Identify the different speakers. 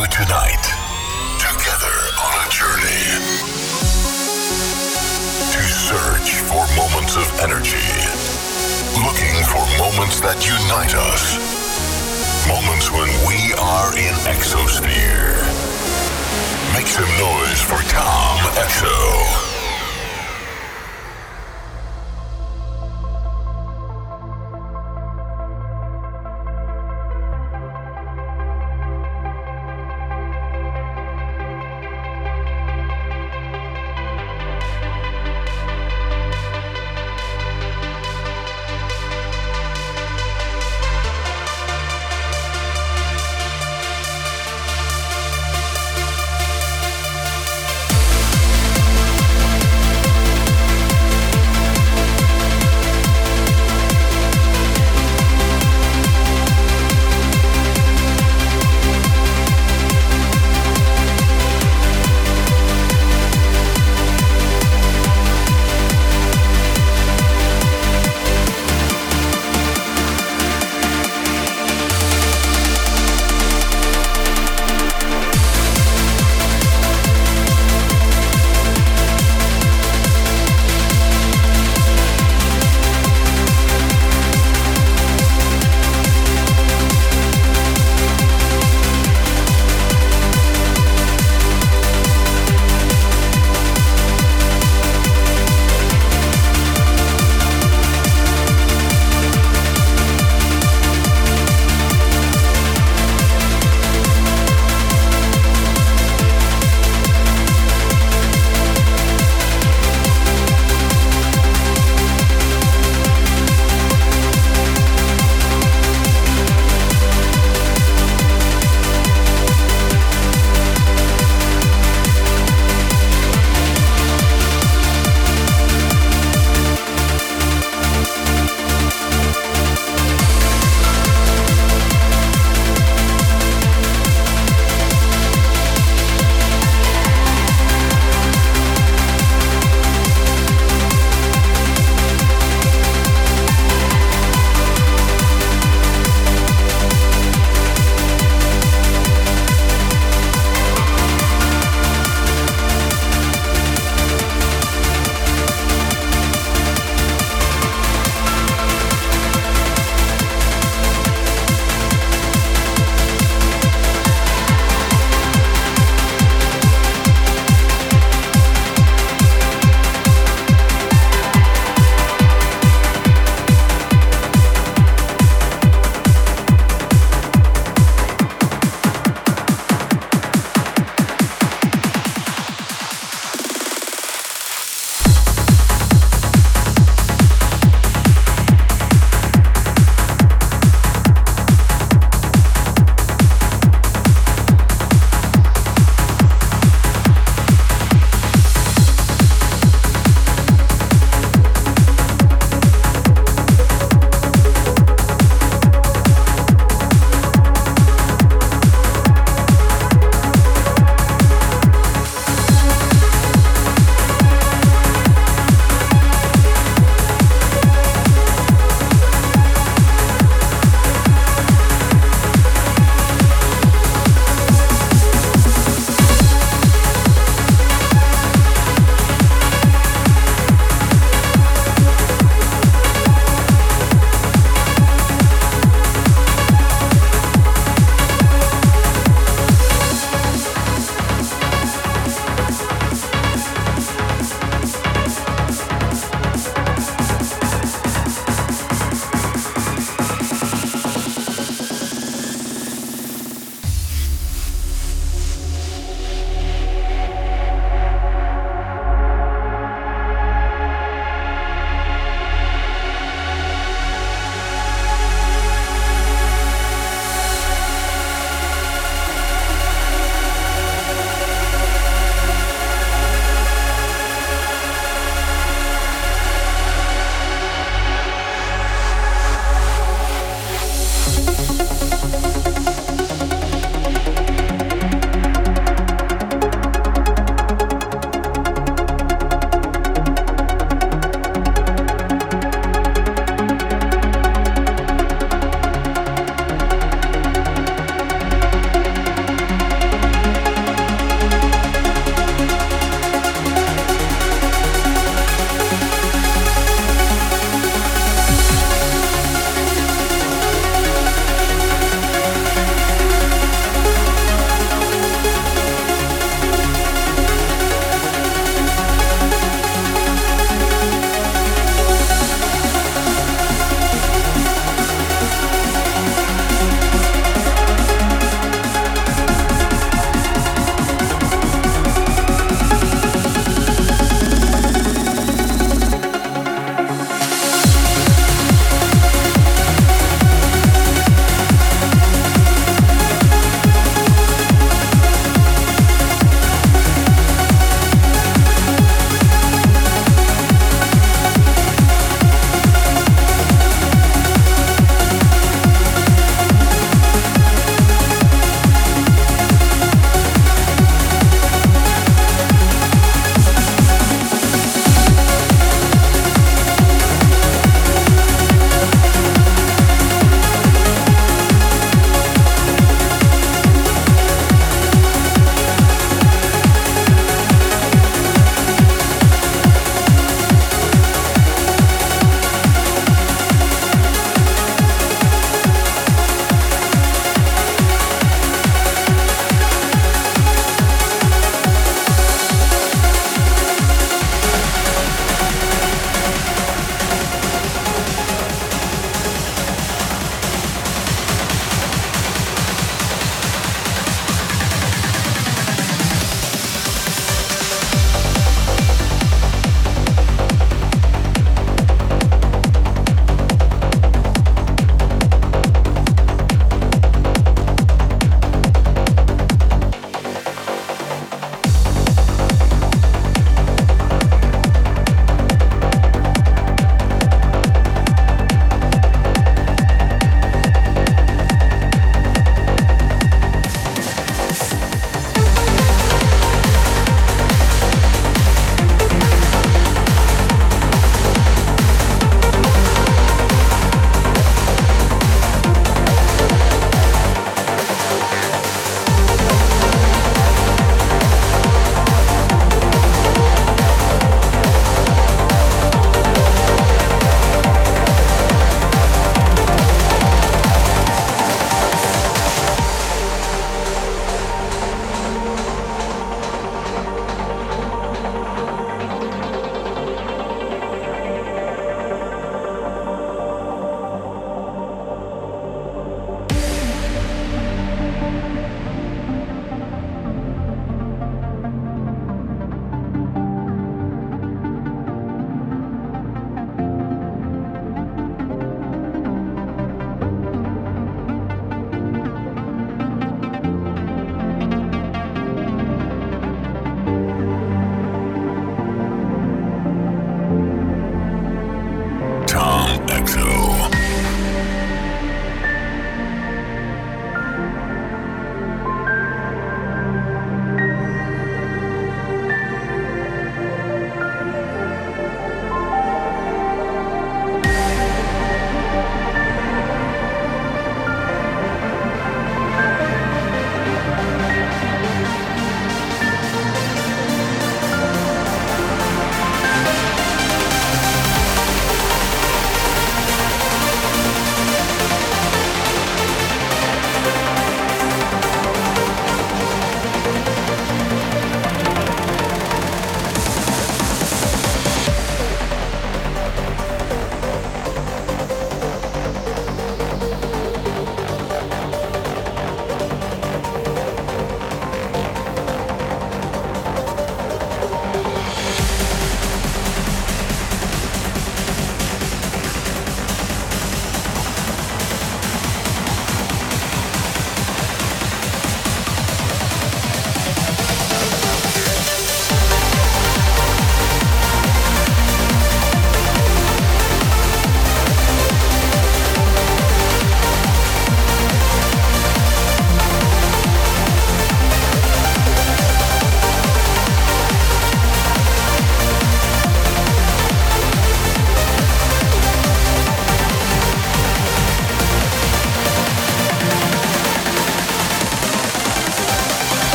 Speaker 1: you tonight. Together on a journey to search for moments of energy. Looking for moments that unite us. Moments when we are in exosphere. Make some noise for Tom Exo.